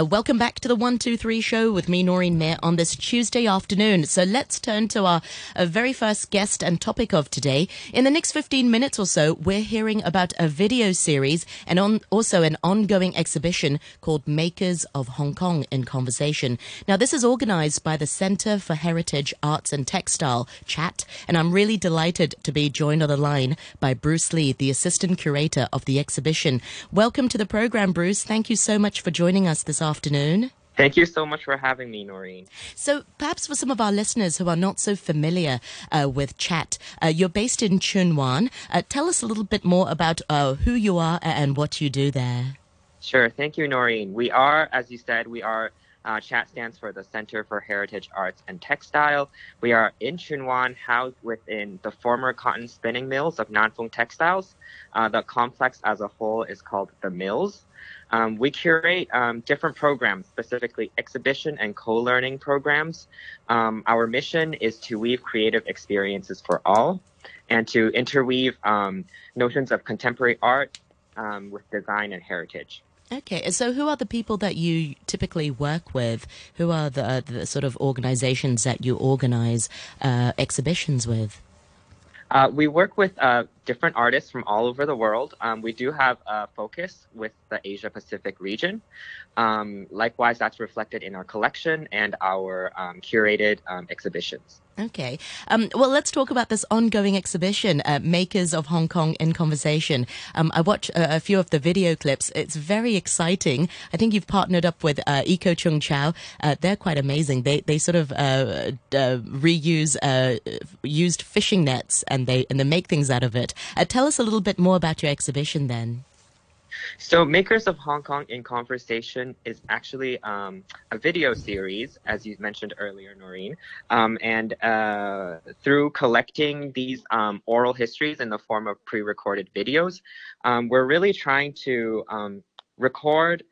Uh, welcome back to the 123 show with me, Noreen Mir, on this Tuesday afternoon. So let's turn to our uh, very first guest and topic of today. In the next 15 minutes or so, we're hearing about a video series and on, also an ongoing exhibition called Makers of Hong Kong in Conversation. Now, this is organized by the Center for Heritage Arts and Textile, CHAT, and I'm really delighted to be joined on the line by Bruce Lee, the assistant curator of the exhibition. Welcome to the program, Bruce. Thank you so much for joining us this afternoon. Thank you so much for having me, Noreen. So, perhaps for some of our listeners who are not so familiar uh, with Chat, uh, you're based in Tsuen Wan. Uh, tell us a little bit more about uh, who you are and what you do there. Sure. Thank you, Noreen. We are, as you said, we are. Uh, Chat stands for the Center for Heritage Arts and Textile. We are in Tsuen Wan, housed within the former cotton spinning mills of Nan Fung Textiles. Uh, the complex as a whole is called the Mills. Um, we curate um, different programs, specifically exhibition and co-learning programs. Um, our mission is to weave creative experiences for all and to interweave um, notions of contemporary art um, with design and heritage. Okay, so who are the people that you typically work with? Who are the, the sort of organizations that you organize uh, exhibitions with? Uh, we work with uh, different artists from all over the world. Um, we do have a focus with the Asia Pacific region. Um, likewise, that's reflected in our collection and our um, curated um, exhibitions. Okay. Um, well, let's talk about this ongoing exhibition, uh, Makers of Hong Kong in Conversation. Um, I watched a, a, few of the video clips. It's very exciting. I think you've partnered up with uh, Eco Cheung Chau. Uh, they're quite amazing. They they sort of uh, uh, reuse uh, used fishing nets and they and they make things out of it. tell us a little bit more about your exhibition then. So, Makers of Hong Kong in Conversation is actually um, a video series, as you mentioned earlier, Noreen. Um, and uh, through collecting these um, oral histories in the form of pre recorded videos, um, we're really trying to um, record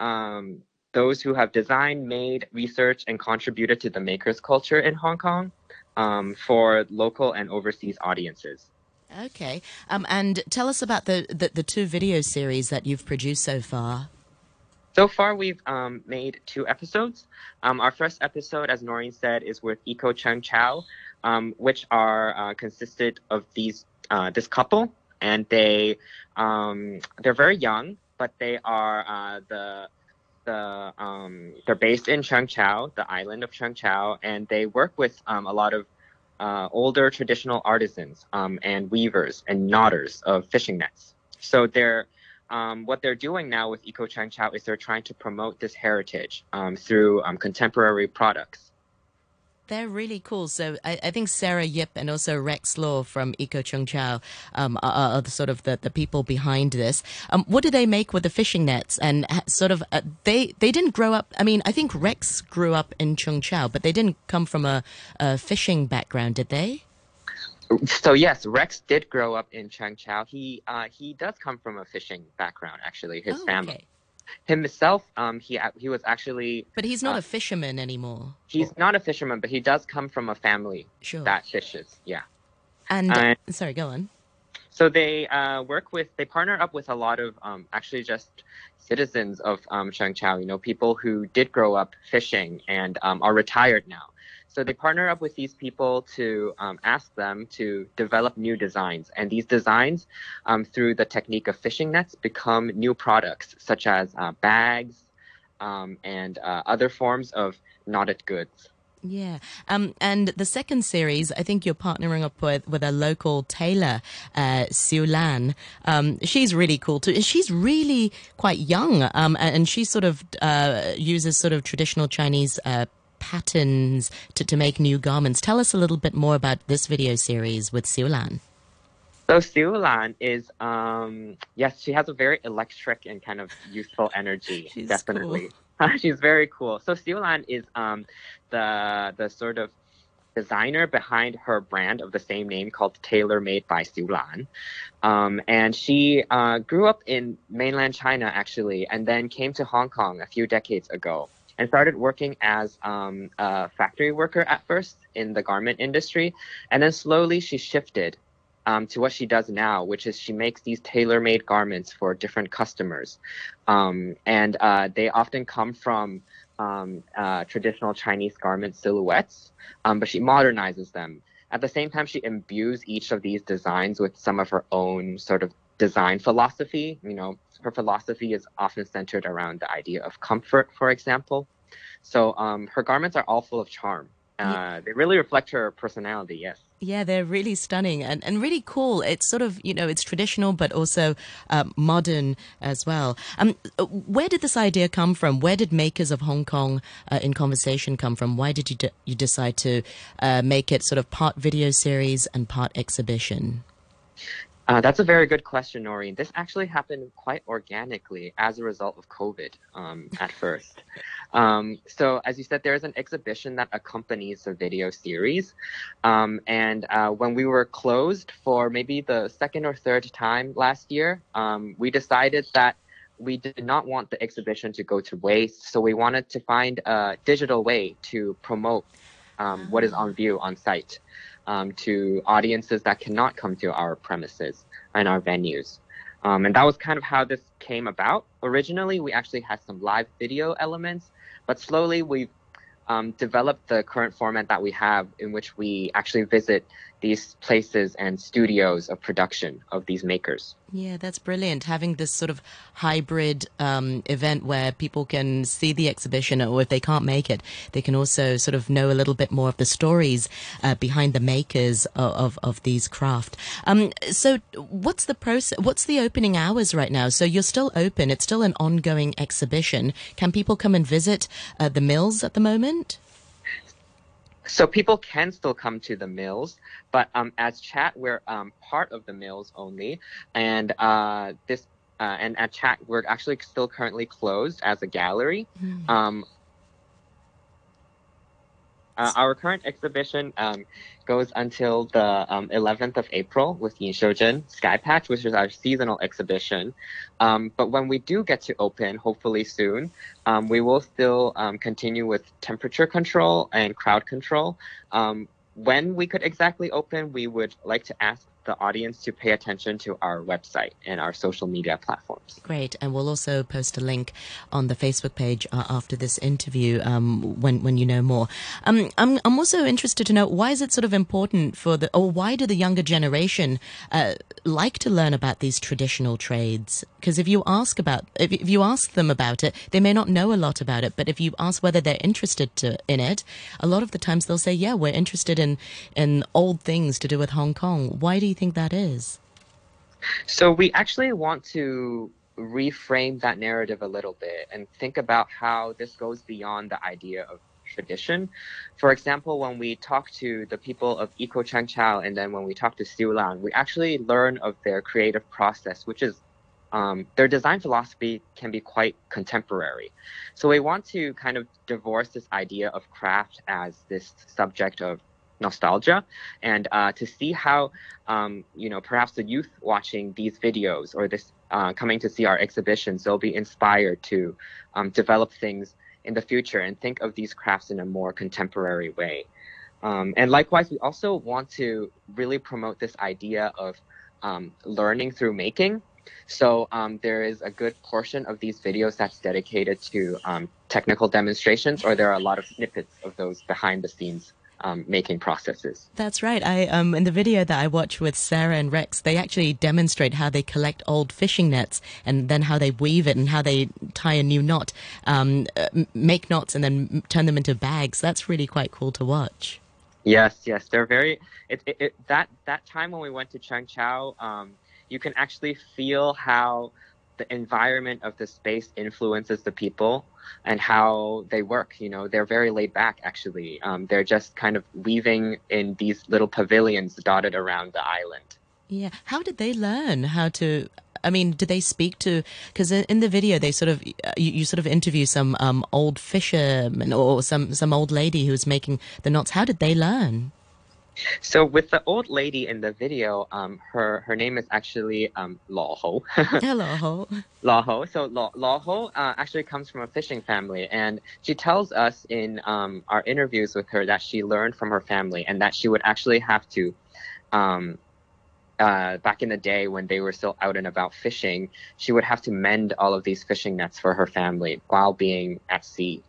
um, those who have designed, made, researched, and contributed to the makers culture in Hong Kong for local and overseas audiences. Okay. Um, and tell us about the, the, the, two video series that you've produced so far. So far, we've um, made two episodes. Um, our first episode, as Noreen said, is with Eco Cheung Chau, um, which are uh, consisted of these uh, this couple, and they um, they're very young, but they are uh, the the um, they're based in Cheung Chau, the island of Cheung Chau, and they work with a lot of uh, older traditional artisans um, and weavers and knotters of fishing nets. So they're um, what they're doing now with Eco Chau is they're trying to promote this heritage um, through um, contemporary products. They're really cool. So I, I, think Sarah Yip and also Rex Law from Eco Cheung Chau um, are, are, sort of the, the people behind this. Um, what do they make with the fishing nets? And sort of uh, they they didn't grow up. I mean, I think Rex grew up in Cheung Chau, but they didn't come from a, a fishing background, did they? So yes, Rex did grow up in Cheung Chau. He uh, he does come from a fishing background. Actually, his oh, family. Okay himself, um, he he was actually. But he's not uh, a fisherman anymore. He's not a fisherman, but he does come from a family sure. that fishes. Yeah. And uh, sorry, go on. So they uh, work with, they partner up with a lot of um, actually just citizens of um, You know, people who did grow up fishing and um, are retired now. So they partner up with these people to um, ask them to develop new designs. And these designs, um, through the technique of fishing nets, become new products such as uh, bags um, and uh, other forms of knotted goods. Yeah. Um, and the second series, I think you're partnering up with, with a local tailor, uh, Siu Lan. Um, she's really cool too. She's really quite young. Um, and she sort of, uh, uses sort of traditional Chinese, uh, patterns to, to make new garments. Tell us a little bit more about this video series with Siu Lan. So Siu Lan is, um, yes, she has a very electric and kind of youthful energy. She's definitely. Cool. She's very cool. So Siu Lan is um, the the sort of designer behind her brand of the same name called Tailor Made by Siu Lan. Um, and she uh, grew up in mainland China actually, and then came to Hong Kong a few decades ago and started working as um, a factory worker at first in the garment industry. And then slowly she shifted um, to what she does now, which is she makes these tailor-made garments for different customers, um, and uh, they often come from um, uh, traditional Chinese garment silhouettes, um, but she modernizes them. At the same time, she imbues each of these designs with some of her own sort of design philosophy. You know, her philosophy is often centered around the idea of comfort, for example. So um, her garments are all full of charm. Uh, they really reflect her personality, yes. Yeah, they're really stunning and, and really cool. It's sort of, you know, it's traditional, but also uh, modern as well. Um, where did this idea come from? Where did Makers of Hong Kong uh, in Conversation come from? Why did you, de- you decide to uh, make it sort of part video series and part exhibition? Uh, that's a very good question, Noreen. This actually happened quite organically as a result of COVID um, at first. Um, so, as you said, there is an exhibition that accompanies the video series. Um, and uh, when we were closed for maybe the second or third time last year, um, we decided that we did not want the exhibition to go to waste. So, we wanted to find a digital way to promote um, what is on view on site um, to audiences that cannot come to our premises and our venues. Um, and that was kind of how this came about. Originally, we actually had some live video elements, but slowly we've um, developed the current format that we have in which we actually visit these places and studios of production of these makers. Yeah, that's brilliant. Having this sort of hybrid um, event where people can see the exhibition, or if they can't make it, they can also sort of know a little bit more of the stories uh, behind the makers of, of, of these craft. Um, so, what's the process? What's the opening hours right now? So, you're still open. It's still an ongoing exhibition. Can people come and visit uh, the mills at the moment? So people can still come to the mills, but um, as chat, we're um, part of the mills only, and uh, this uh, and at chat, we're actually still currently closed as a gallery. Mm. Um, uh, our current exhibition um, goes until the um, 11th of April with Yin Xiuzhen Sky Patch, which is our seasonal exhibition. Um, but when we do get to open, hopefully soon, um, we will still um, continue with temperature control and crowd control. Um, when we could exactly open, we would like to ask the audience to pay attention to our website and our social media platforms. Great, and we'll also post a link on the Facebook page uh, after this interview um, when when you know more. Um, I'm I'm also interested to know why is it sort of important for the or why do the younger generation uh, like to learn about these traditional trades? Because if you ask about if, if you ask them about it, they may not know a lot about it. But if you ask whether they're interested to, in it, a lot of the times they'll say, "Yeah, we're interested in in old things to do with Hong Kong." Why do you you think that is? So we actually want to reframe that narrative a little bit and think about how this goes beyond the idea of tradition. For example, when we talk to the people of Eco Cheung Chau and then when we talk to Siu Lan, we actually learn of their creative process, which is um, their design philosophy can be quite contemporary. So we want to kind of divorce this idea of craft as this subject of nostalgia and uh, to see how um, you know perhaps the youth watching these videos or this uh, coming to see our exhibitions they'll be inspired to um, develop things in the future and think of these crafts in a more contemporary way. Um, and likewise we also want to really promote this idea of um, learning through making. So um, there is a good portion of these videos that's dedicated to um, technical demonstrations, or there are a lot of snippets of those behind the scenes um, making processes. That's right. I um, in the video that I watch with Sarah and Rex, they actually demonstrate how they collect old fishing nets and then how they weave it and how they tie a new knot, um, uh, make knots and then turn them into bags. That's really quite cool to watch. Yes, yes, they're very. It, it, it that that time when we went to Cheung Chau, um, you can actually feel how the environment of the space influences the people and how they work. You know, they're very laid back, actually. Um, they're just kind of weaving in these little pavilions dotted around the island. Yeah. How did they learn how to? I mean, did they speak to? Because in the video, they sort of you, you sort of interview some um, old fisherman or some some old lady who's making the knots. How did they learn? So with the old lady in the video, um, her her name is actually um, Lo Ho. yeah, Ho. Ho. So Lo, Lo Ho uh, actually comes from a fishing family, and she tells us in um, our interviews with her that she learned from her family, and that she would actually have to um, uh, back in the day when they were still out and about fishing, she would have to mend all of these fishing nets for her family while being at sea.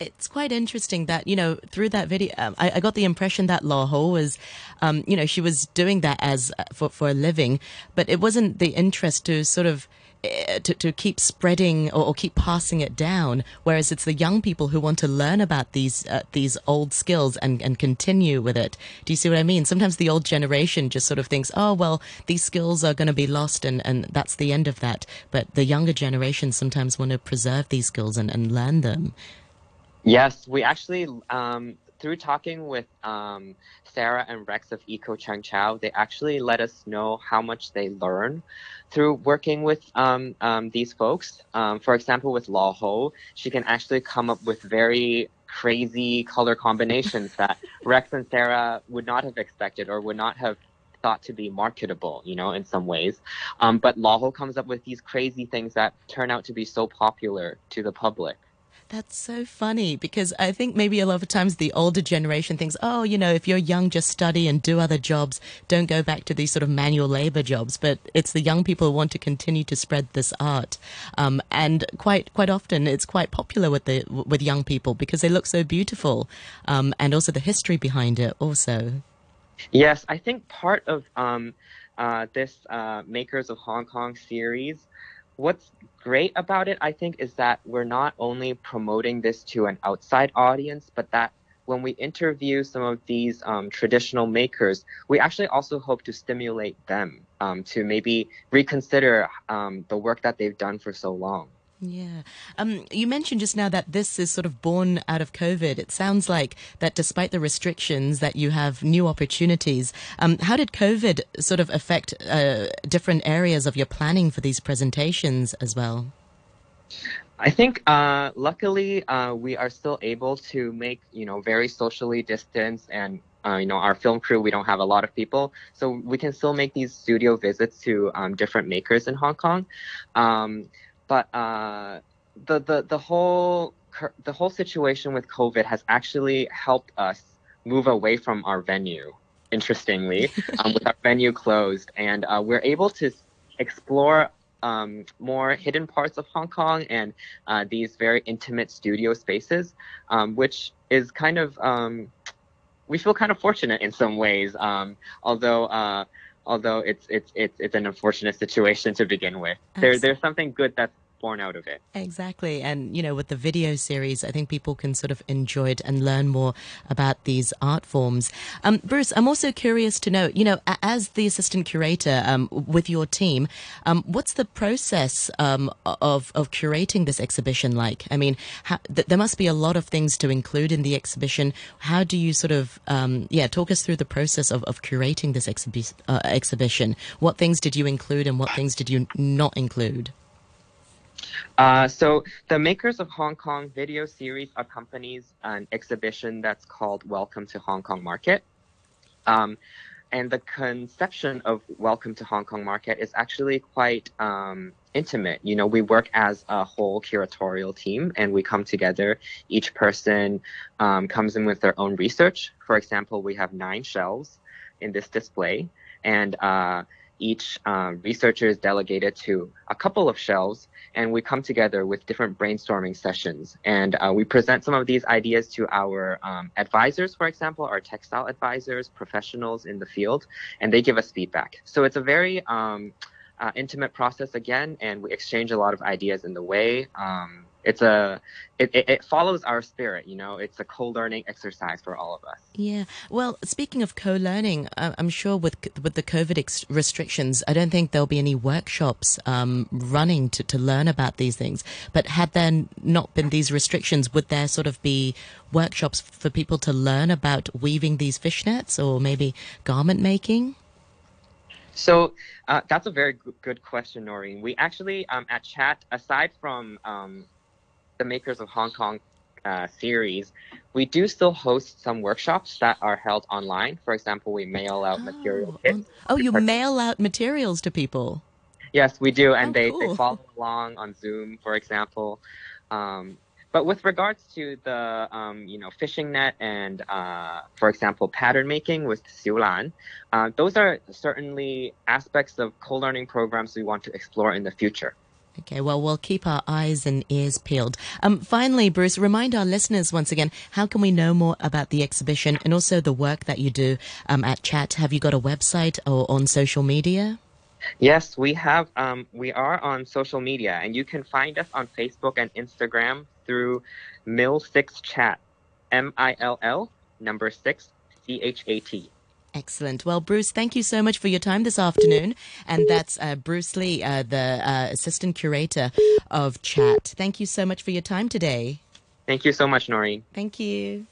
It's quite interesting that, you know, through that video, um, I, I, got the impression that Law Ho was, um, you know, she was doing that as uh, for, for a living, but it wasn't the interest to sort of Eh, to, to keep spreading or, or, keep passing it down. Whereas it's the young people who want to learn about these uh, these old skills and, and continue with it. Do you see what I mean? Sometimes the old generation just sort of thinks, oh, well, these skills are going to be lost and, and that's the end of that. But the younger generation sometimes want to preserve these skills and, and learn them. Yes, we actually, um, through talking with um, Sarah and Rex of Eco Cheung Chau, they actually let us know how much they learn through working with um, um, these folks. Um, for example, with Law Ho, she can actually come up with very crazy color combinations that Rex and Sarah would not have expected or would not have thought to be marketable, you know, in some ways. Um, but Law Ho comes up with these crazy things that turn out to be so popular to the public. That's so funny because I think maybe a lot of times the older generation thinks, oh, you know, if you're young, just study and do other jobs. Don't go back to these sort of manual labor jobs. But it's the young people who want to continue to spread this art, um, and quite quite often it's quite popular with the with young people because they look so beautiful, um, and also the history behind it also. Yes, I think part of um, uh, this uh, Makers of Hong Kong series what's great about it, I think, is that we're not only promoting this to an outside audience, but that when we interview some of these um, traditional makers, we actually also hope to stimulate them um, to maybe reconsider um, the work that they've done for so long. Yeah. Um, you mentioned just now that this is sort of born out of COVID. It sounds like that despite the restrictions that you have new opportunities. Um, how did COVID sort of affect uh, different areas of your planning for these presentations as well? I think uh, luckily uh, we are still able to make you know very socially distanced and uh, you know our film crew we don't have a lot of people so we can still make these studio visits to um, different makers in Hong Kong. Um, but uh, the the the whole the whole situation with COVID has actually helped us move away from our venue. Interestingly, um, with our venue closed, and uh, we're able to explore um, more hidden parts of Hong Kong and uh, these very intimate studio spaces, um, which is kind of um, we feel kind of fortunate in some ways. Um, although uh, although it's it's it's it's an unfortunate situation to begin with. There there's something good that's born out of it. Exactly. And, you know, with the video series, I think people can sort of enjoy it and learn more about these art forms. Um, Bruce, I'm also curious to know, you know, as the assistant curator um, with your team, um, what's the process um, of, of curating this exhibition like? I mean, how, th- there must be a lot of things to include in the exhibition. How do you sort of, um, yeah, talk us through the process of, of curating this exhibi- uh, exhibition? What things did you include and what things did you not include? Uh, so the makers of Hong Kong video series accompanies an exhibition that's called Welcome to Hong Kong Market. Um, and the conception of Welcome to Hong Kong Market is actually quite um, intimate. You know, we work as a whole curatorial team and we come together. Each person um, comes in with their own research. For example, we have nine shelves in this display. And uh, each uh, researcher is delegated to a couple of shelves and we come together with different brainstorming sessions. And uh, we present some of these ideas to our um, advisors for example our textile advisors professionals in the field and they give us feedback. So it's a very um, uh, intimate process again and we exchange a lot of ideas in the way um, it's a it, it, it, follows our spirit you know? It's a co-learning exercise for all of us. Yeah. Well speaking of co-learning i'm sure with with the covid ex- restrictions i don't think there'll be any workshops um, running to, to learn about these things. But had there not been these restrictions would there sort of be workshops for people to learn about weaving these fishnets or maybe garment making? So uh, that's a very good question, Noreen. We actually um, at Chat, aside from um, the makers of Hong Kong uh, series, we do still host some workshops that are held online. For example, we mail out oh, material kits. Oh, you mail out materials to people? Yes, we do, and oh, they, cool. they follow along on Zoom, for example. Um, but with regards to the um, you know fishing net and uh, for example pattern making with Siulan, uh, those are certainly aspects of co-learning programs we want to explore in the future. Okay, well, we'll keep our eyes and ears peeled. Um, finally, Bruce, remind our listeners once again how can we know more about the exhibition and also the work that you do um, at Chat? Have you got a website or on social media? Yes, we have. Um, we are on social media, and you can find us on Facebook and Instagram through Mill Six Chat, M I L L number six C H A T. Excellent. Well, Bruce, thank you so much for your time this afternoon. And that's uh, Bruce Lee, uh, the uh, assistant curator of Chat. Thank you so much for your time today. Thank you so much, Noreen. Thank you.